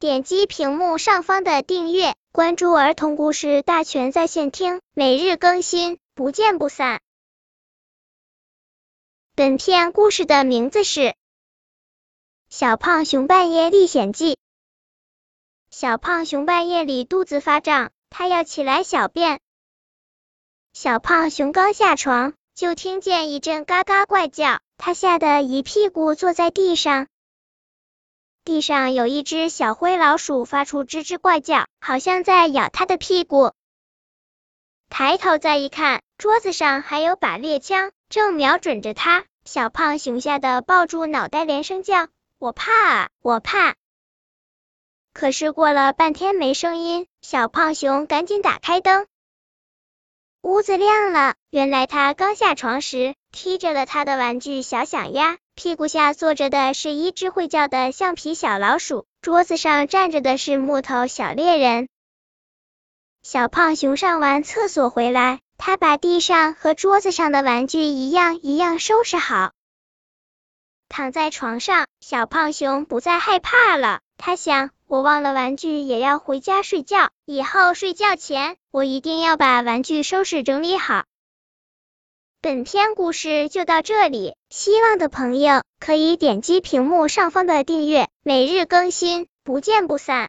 点击屏幕上方的订阅，关注儿童故事大全在线听，每日更新，不见不散。本片故事的名字是《小胖熊半夜历险记》。小胖熊半夜里肚子发胀，他要起来小便。小胖熊刚下床，就听见一阵嘎嘎怪叫，他吓得一屁股坐在地上。地上有一只小灰老鼠，发出吱吱怪叫，好像在咬他的屁股。抬头再一看，桌子上还有把猎枪，正瞄准着他。小胖熊吓得抱住脑袋，连声叫：“我怕啊，我怕！”可是过了半天没声音，小胖熊赶紧打开灯，屋子亮了。原来他刚下床时踢着了他的玩具小响鸭，屁股下坐着的是一只会叫的橡皮小老鼠，桌子上站着的是木头小猎人。小胖熊上完厕所回来。他把地上和桌子上的玩具一样一样收拾好，躺在床上，小胖熊不再害怕了。他想，我忘了玩具也要回家睡觉，以后睡觉前我一定要把玩具收拾整理好。本篇故事就到这里，希望的朋友可以点击屏幕上方的订阅，每日更新，不见不散。